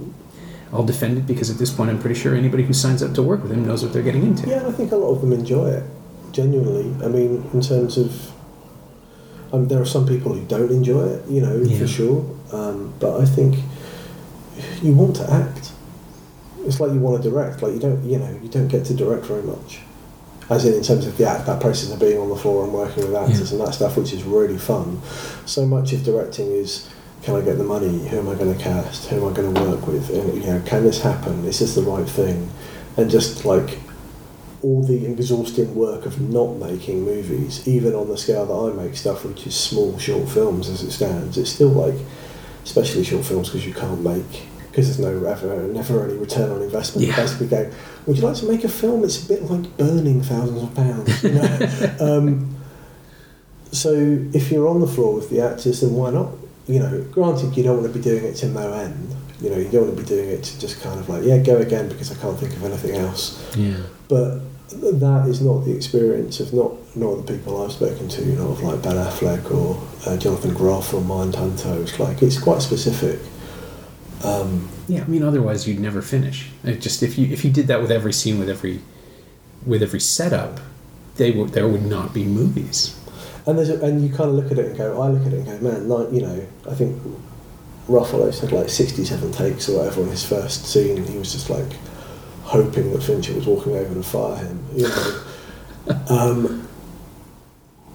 i'll defend it because at this point i'm pretty sure anybody who signs up to work with him knows what they're getting into Yeah, and I think a lot of them enjoy it, genuinely. I mean, in terms of. I mean, there are some people who don't enjoy it, you know, Yeah. for sure. Um, but I think you want to act. It's like you want to direct. Like you don't, you know, you don't get to direct very much. As in, in terms of the act, that process of being on the floor and working with actors Yeah. and that stuff, which is really fun. So much of directing is, can I get the money? Who am I going to cast? Who am I going to work with? And you know, can this happen? Is this the right thing? And just like all the exhausting work of not making movies, even on the scale that I make stuff, which is small, short films as it stands, it's still like, especially short films, because you can't make, because there's no ever, never any return on investment. You Yeah. basically go, would you like to make a film? It's a bit like burning thousands of pounds. You know? um, so if you're on the floor with the actors, then why not? You know, granted, you don't want to be doing it to no end. You know, you don't want to be doing it to just kind of like, yeah, go again because I can't think of anything else yeah but that is not the experience of not not the people I've spoken to, you know, of like Ben Affleck or uh, Jonathan Groff or Mindhunter. It's like it's quite specific. Um, yeah i mean otherwise you'd never finish it just if you if you did that with every scene with every with every setup they would there would not be movies and there's a, and you kind of look at it and go, I look at it and go, man, like you know, I think Ruffalo said like sixty-seven takes or whatever on his first scene, and he was just like hoping that Fincher was walking over to fire him, you know. um,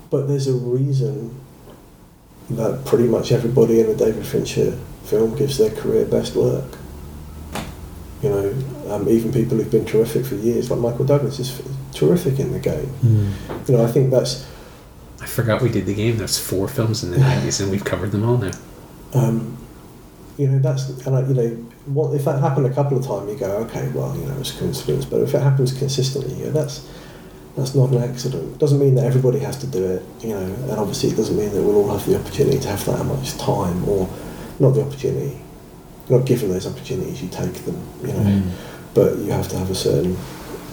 but there's a reason that pretty much everybody in a David Fincher film gives their career best work. You know, um, even people who've been terrific for years, like Michael Douglas, is f- terrific in the game. You know, I think that's i forgot we did the game there's four films in the 90s and we've covered them all now um, you know that's and I, you know what if that happened a couple of times you go okay well you know it's coincidence but if it happens consistently you go, that's That's not an accident. It Doesn't mean that everybody has to do it, you know, and obviously it doesn't mean that we'll all have the opportunity to have that much time or not the opportunity. You're not given those opportunities, you take them, you know. Mm. But you have to have a certain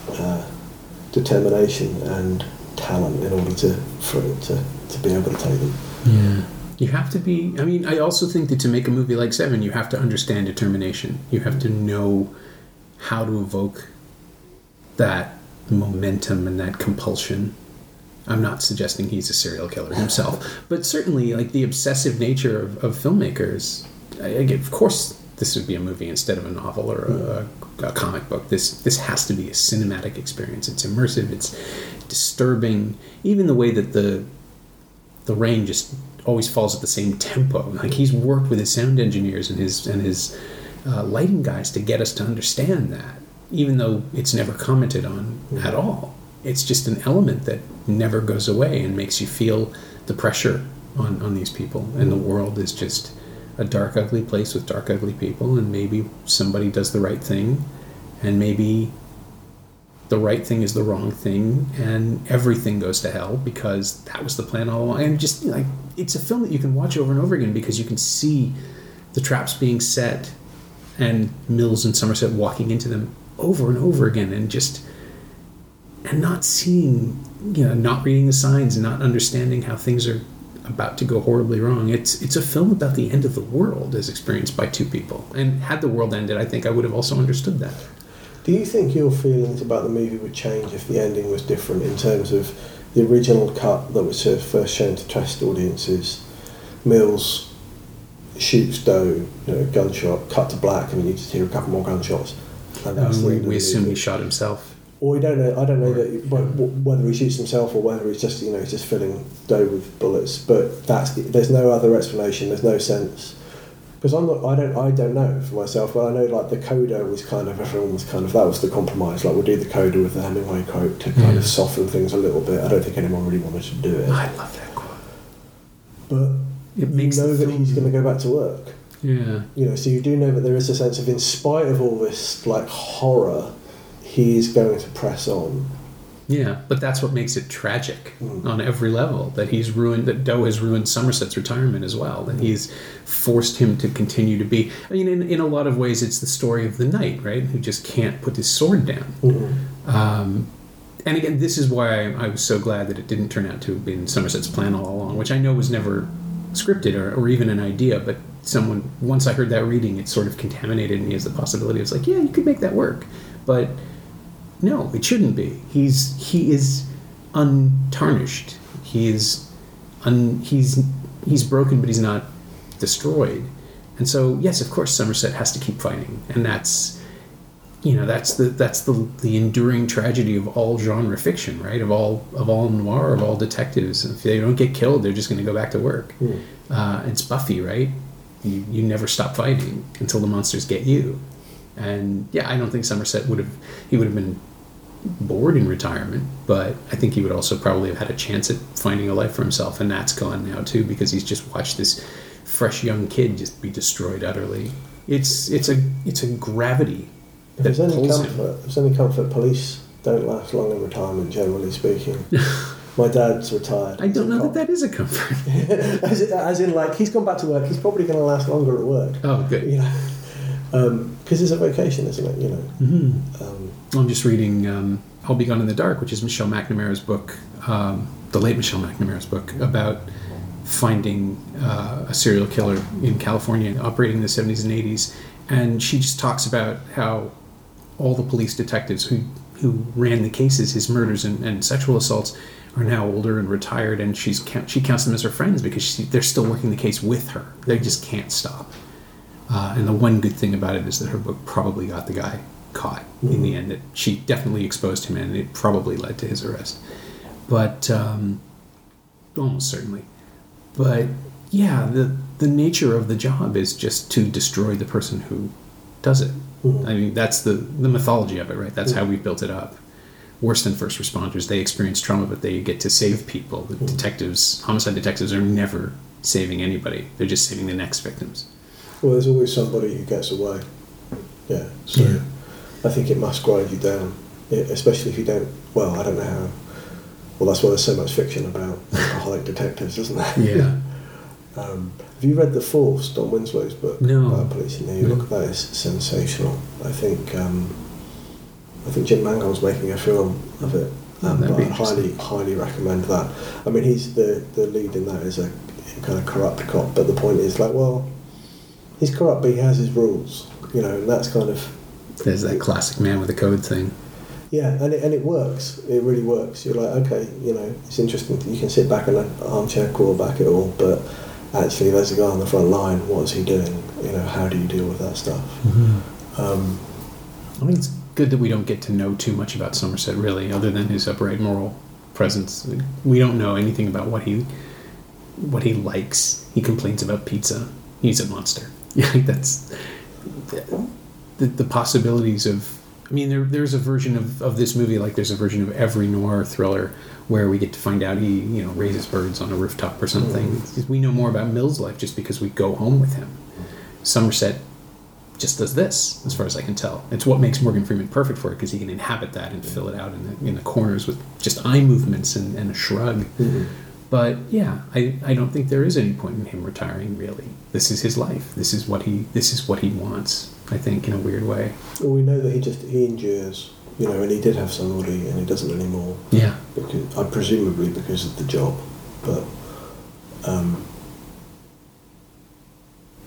uh, determination and talent in order to for it to, to be able to take them. Yeah. You have to be. I mean, I also think that to make a movie like Seven, you have to understand determination. You have to know how to evoke that momentum and that compulsion. I'm not suggesting he's a serial killer himself, but certainly, like the obsessive nature of, of filmmakers. I, I, of course, this would be a movie instead of a novel or a, a comic book. This this has to be a cinematic experience. It's immersive. It's disturbing. Even the way that the the rain just always falls at the same tempo. Like he's worked with his sound engineers and his and his uh, lighting guys to get us to understand that, even though it's never commented on at all. It's just an element that never goes away and makes you feel the pressure on, on these people. And the world is just a dark, ugly place with dark, ugly people. And maybe somebody does the right thing, and maybe the right thing is the wrong thing, and everything goes to hell because that was the plan all along. And just like it's a film that you can watch over and over again because you can see the traps being set and Mills and Somerset walking into them over and over again, and just and not seeing, you know, not reading the signs and not understanding how things are about to go horribly wrong. It's it's a film about the end of the world as experienced by two people. And had the world ended, I think I would have also understood that. Do you think your feelings about the movie would change if the ending was different in terms of the original cut that was first shown to test audiences? Mills shoots Doe, you know, gunshot, cut to black, and you just hear a couple more gunshots. Um, we, we assume he shot himself. Or we don't know. I don't know that whether he shoots himself or whether he's just you know he's just filling Doe with bullets. But that's there's no other explanation. There's no sense because I'm not, I don't, I don't know for myself. But I know like the coda was kind of everyone was kind of that was the compromise. Like we'll do the coda with the Hemingway quote to kind yeah. of soften things a little bit. I don't think anyone really wanted to do it. I love that quote. But it makes you know that he's going to go back to work. Yeah. You know, so you do know that there is a sense of, in spite of all this like horror, he is going to press on. Yeah, but that's what makes it tragic mm. on every level. That he's ruined, that Doe has ruined Somerset's retirement as well. That mm. he's forced him to continue to be. I mean, in, in a lot of ways, it's the story of the knight, right? Who just can't put his sword down. Mm-hmm. Um, and again, this is why I, I, was so glad that it didn't turn out to have been Somerset's plan all along, which I know was never scripted or, or even an idea, but someone, once I heard that reading, it sort of contaminated me as the possibility. It's like, yeah, you could make that work. But no, it shouldn't be. He's he is untarnished. He is un, he's he's broken, but he's not destroyed. And so, yes, of course, Somerset has to keep fighting, and that's you know that's the that's the the enduring tragedy of all genre fiction, right? Of all of all noir, of all detectives. If they don't get killed, they're just going to go back to work. Mm. Uh, it's Buffy, right? You you never stop fighting until the monsters get you. And yeah, I don't think Somerset would have he would have been bored in retirement, but I think he would also probably have had a chance at finding a life for himself, and that's gone now too because he's just watched this fresh young kid just be destroyed utterly. It's it's a it's a gravity. If there's any comfort, him. there's any comfort. Police don't last long in retirement, generally speaking. My dad's retired. I don't know that that is a comfort. as, as, in, like, he's gone back to work. He's probably going to last longer at work. Oh, good. You know, because um, it's a vocation, isn't it? You know. Mm-hmm. Um, I'm just reading um, I'll Be Gone in the Dark, which is Michelle McNamara's book, um, the late Michelle McNamara's book, about finding uh, a serial killer in California operating in the 70s and 80s. And she just talks about how all the police detectives who, who ran the cases, his murders and, and sexual assaults, are now older and retired, and she's she counts them as her friends because she, they're still working the case with her. They just can't stop. Uh, and the one good thing about it is that her book probably got the guy caught mm-hmm. in the end. That she definitely exposed him, and it probably led to his arrest. But um, almost certainly. But yeah, the the nature of the job is just to destroy the person who does it. Mm-hmm. I mean, that's the the mythology of it, right? That's mm-hmm. how we built it up. Worse than first responders, they experience trauma, but they get to save people. The mm-hmm. detectives, homicide detectives, are never saving anybody. They're just saving the next victims. Well, there's always somebody who gets away. Yeah. So. Yeah I think it must grind you down, especially if you don't. Well, I don't know how well, that's why there's so much fiction about alcoholic detectives, isn't there? Yeah. Um, have you read The Force, Don Winslow's book No. about police in New No. York? That is sensational. I think um, I think Jim Mangold's making a film of it. Oh, Um, I highly, highly recommend that. I mean, he's the, the lead in that is a kind of corrupt cop, but the point is like, well, he's corrupt, but he has his rules, you know, and that's kind of There's that classic man with a code thing. yeah, and it, and it works. It really works. You're like, okay, you know, it's interesting. You can sit back in an armchair quarterback it all, but actually, there's a guy on the front line. What is he doing? You know, how do you deal with that stuff? Um, I think it's good that we don't get to know too much about Somerset, really, other than his upright moral presence. We don't know anything about what he what he likes. He complains about pizza. He's a monster. Yeah, that's the, the possibilities of. I mean, there, there's a version of, of this movie, like there's a version of every noir thriller, where we get to find out he, you know, raises birds on a rooftop or something. Mm-hmm. We know more about Mill's life just because we go home with him. Somerset just does this, as far as I can tell. It's what makes Morgan Freeman perfect for it because he can inhabit that and fill it out in the, in the corners with just eye movements and, and a shrug. Mm-hmm. But yeah, I, I don't think there is any point in him retiring. Really, this is his life. This is what he this is what he wants. I think in a weird way. well, we know that he just he endures, you know, and he did have somebody, and he doesn't anymore. Yeah, because uh, presumably because of the job, but um,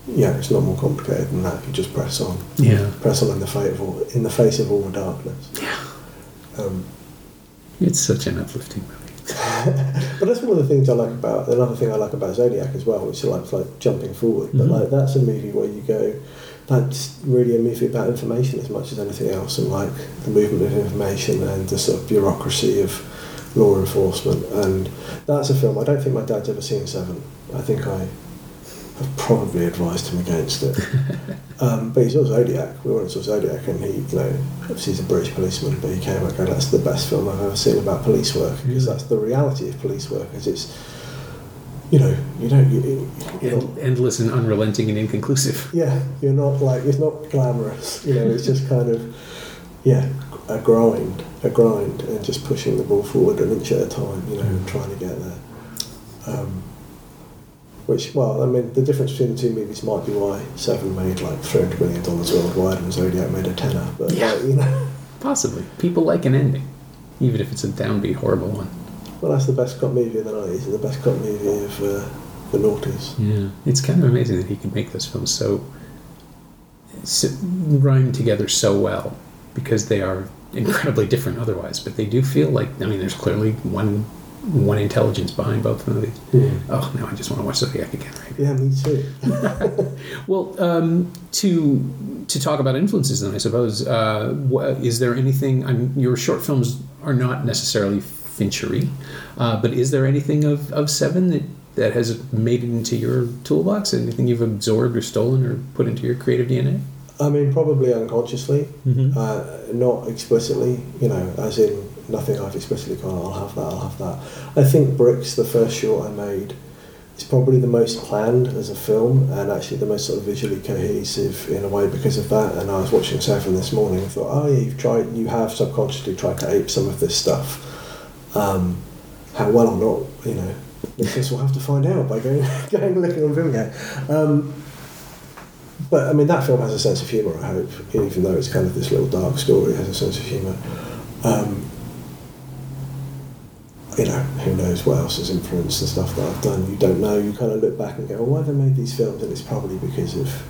yeah, it's not more complicated than that. You just press on, yeah. press on in the face of all, in the face of all the darkness. Yeah. Um, It's such an uplifting movie. But that's one of the things I like about another thing I like about Zodiac as well, which is like, like jumping forward. But Mhm. like that's a movie where you go, that's really a movie about information as much as anything else, and like the movement of information and the sort of bureaucracy of law enforcement. And that's a film I don't think my dad's ever seen Seven. I think I have probably advised him against it. um, but he saw Zodiac. We went and saw Zodiac, and he, you know, obviously he's a British policeman, but he came and go, "That's the best film I've ever seen about police work," because that's the reality of police work. Is it's, you know, you don't, you, End, endless and unrelenting and inconclusive. yeah, you're not like it's not glamorous. You know, it's just kind of, yeah, a grind, a grind, and just pushing the ball forward an inch at a time. You know, and trying to get there. Um, which, well, I mean, the difference between the two movies might be why Seven made like three hundred million dollars worldwide and Zodiac made a tenner. But Yeah. like, you know, Possibly. People like an ending, even if it's a downbeat, horrible one. well, that's the best cop movie of the nineties and the best cop movie of uh, the noughties. Yeah, it's kind of amazing that he can make those films so, so rhyme together so well because they are incredibly different otherwise. But they do feel like I mean, there's clearly one one intelligence behind both movies. Oh, now I just want to watch Zodiac again. Right? Yeah, me too. Well, um, to to talk about influences, then I suppose, uh, wha- is there anything? I mean, your short films are not necessarily Finchery, uh, but is there anything of, of Seven that that has made it into your toolbox? Anything you've absorbed or stolen or put into your creative DNA? I mean, probably unconsciously, Mhm. uh, not explicitly. You know, as in nothing I've explicitly gone. I'll have that. I'll have that. I think Bricks, the first short I made, is probably the most planned as a film, and actually the most sort of visually cohesive in a way because of that. And I was watching Seven this morning and thought, oh yeah, you've tried, you have subconsciously tried to ape some of this stuff. Um, how well or not, you know, listeners will have to find out by going going looking on Vimeo. Um, but I mean, that film has a sense of humour. I hope, even though it's kind of this little dark story, it has a sense of humour. Um, you know, who knows what else has influenced the stuff that I've done? You don't know. You kind of look back and go, "Well, why have they made these films?" And it's probably because of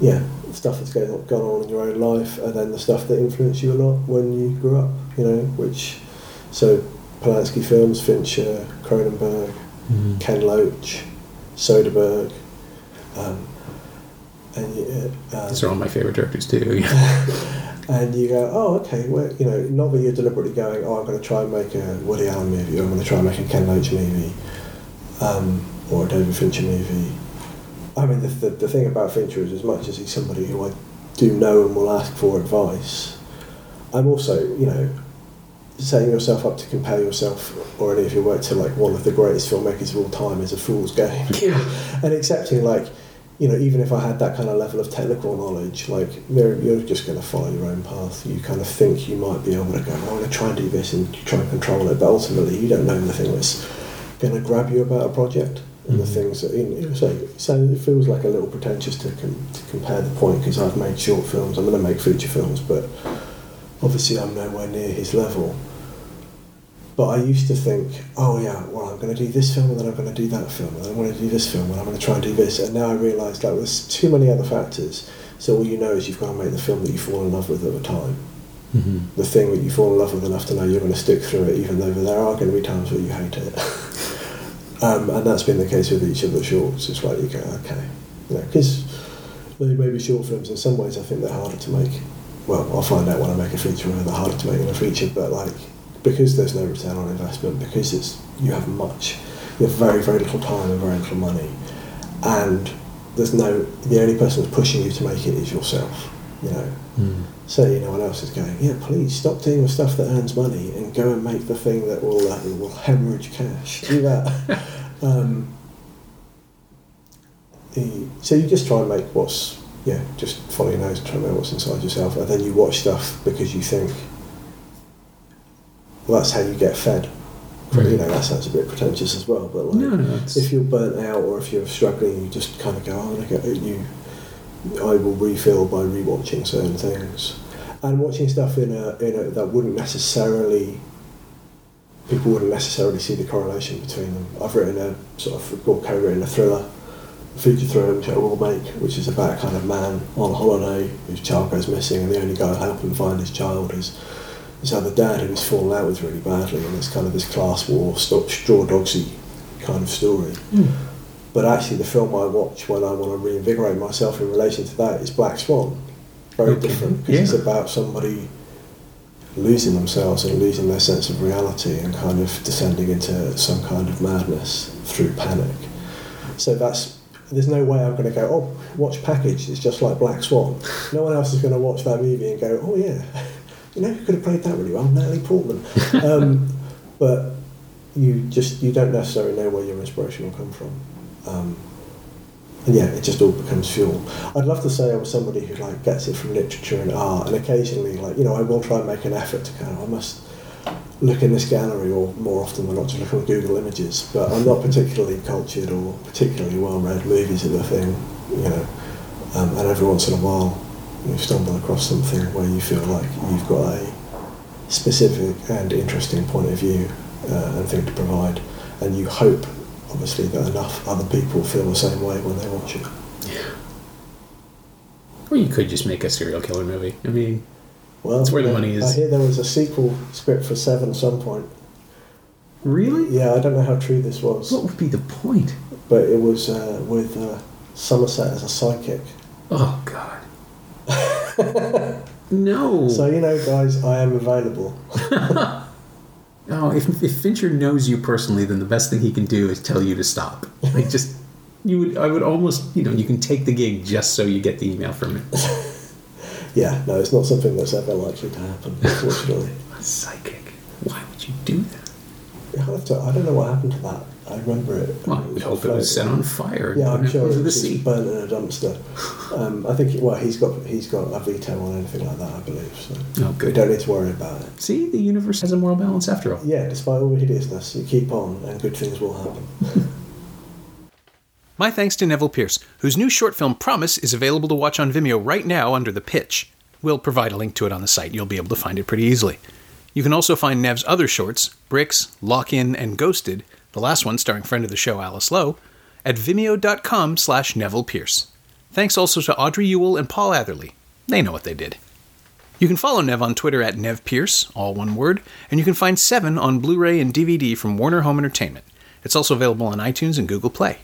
yeah, stuff that's going on, gone on in your own life, and then the stuff that influenced you a lot when you grew up. You know, which so Polanski films, Fincher, Cronenberg, Ken Loach, Soderbergh. Um, and uh, These are all my favorite directors too. Yeah. and you go, oh, okay, well, you know, not that you're deliberately going, oh, I'm going to try and make a Woody Allen movie, or I'm going to try and make a Ken Loach movie, um, or a David Fincher movie. I mean, the, the, the thing about Fincher is, as much as he's somebody who I do know and will ask for advice, I'm also, you know, setting yourself up to compare yourself or any of your work to like one of the greatest filmmakers of all time is a fool's game. Yeah. and accepting like you know, even if I had that kind of level of technical knowledge, like you're, you're just going to follow your own path. You kind of think you might be able to go, I'm going to try and do this and try and control it, but ultimately you don't know the thing that's going to grab you about a project and the Mhm. things that, you know, so, so it feels like a little pretentious to, com- to compare the point because I've made short films, I'm going to make feature films, but obviously I'm nowhere near his level. But I used to think, oh yeah, well I'm going to do this film and then I'm going to do that film and then I'm going to do this film and I'm going to try and do this. And now I realise that there's too many other factors. So all you know is you've got to make the film that you fall in love with at the time. Mm-hmm. The thing that you fall in love with enough to know you're going to stick through it, even though there are going to be times where you hate it. um, and that's been the case with each of the shorts. It's like you go, okay, you know, because they may be short films. In some ways, I think they're harder to make. Well, I'll find out when I make a feature whether they're harder to make than a feature. But like, because there's no return on investment, because it's you have much, you have very very little time and very little money, and there's no the only person that's pushing you to make it is yourself. You know, Mm. certainly no one else is going. Yeah, please stop doing the stuff that earns money and go and make the thing that will uh, will hemorrhage cash. Do that. um, the, so you just try and make what's yeah, just follow your nose, try and make what's inside yourself, and then you watch stuff because you think. Well, that's how you get fed. You know, that sounds a bit pretentious as well, but like, No, no, if you're burnt out or if you're struggling, you just kind of go, oh, look at you. I will refill by rewatching certain things, and watching stuff in a in a that wouldn't necessarily. People wouldn't necessarily see the correlation between them. I've written a sort of or co-written a thriller, a feature thriller which I will make, which is about a kind of man on holiday whose child goes missing, and the only guy who help him find his child is his other dad who he's fallen out with really badly, and it's kind of this class war, st- straw dogsy kind of story. Mm. But actually, the film I watch when I want to reinvigorate myself in relation to that is Black Swan. Very Okay. different because it's about somebody losing themselves and losing their sense of reality and kind of descending into some kind of madness through panic. So that's there's no way I'm going to go. Oh, watch Package. It's just like Black Swan. No one else is going to watch that movie and go, oh yeah, you know who could have played that really well, Natalie Portman. um, but you just you don't necessarily know where your inspiration will come from. Um, and yeah, it just all becomes fuel. I'd love to say I was somebody who like gets it from literature and art, and occasionally, like you know, I will try and make an effort to kind of I must look in this gallery, or more often than not, to look on Google Images. But I'm not particularly cultured or particularly well read. Movies are the thing, you know. Um, and every once in a while, you stumble across something where you feel like you've got a specific and interesting point of view uh, and thing to provide, and you hope, obviously, that enough other people feel the same way when they watch it. Or you could just make a serial killer movie. I mean, Well, That's where the money is. I hear there was a sequel script for Seven at some point. really? Yeah, I don't know how true this was, What would be the point? but it was uh, with uh, Somerset as a psychic. Oh God. no. So you know, guys, I am available. Oh, if, if Fincher knows you personally, then the best thing he can do is tell you to stop. Like just, you would, I would almost, you know, you can take the gig just so you get the email from him. Yeah, no, it's not something that's ever likely to happen, unfortunately. Psychic. Why would you do that? I, have to, I don't know what happened to that. I remember it. Well, we hope it was set on fire. Yeah, I'm sure it the was sea. burnt in a dumpster. Um, I think. Well, he's got he's got a veto on anything like that. I believe. So Oh, we good. don't need to worry about it. See, the universe has a moral balance after all. Yeah, despite all the hideousness, you keep on, and good things will happen. My thanks to Neville Pierce, whose new short film Promise is available to watch on Vimeo right now under the pitch. We'll provide a link to it on the site. You'll be able to find it pretty easily. You can also find Nev's other shorts, Bricks, Lock In, and Ghosted, the last one starring friend of the show Alice Lowe, at vimeo.com slash Neville Pierce. Thanks also to Audrey Ewell and Paul Atherley. They know what they did. You can follow Nev on Twitter at Nev Pierce, all one word, and you can find Seven on Blu-ray and DVD from Warner Home Entertainment. It's also available on iTunes and Google Play.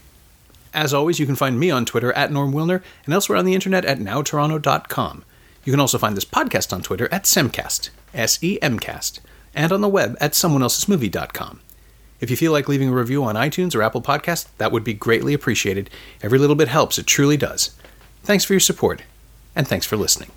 As always, you can find me on Twitter at Norm Wilner and elsewhere on the internet at nowtoronto.com. You can also find this podcast on Twitter at Semcast, S E M cast, and on the web at someoneelsesmovie.com. If you feel like leaving a review on iTunes or Apple Podcasts, that would be greatly appreciated. Every little bit helps, it truly does. Thanks for your support, and thanks for listening.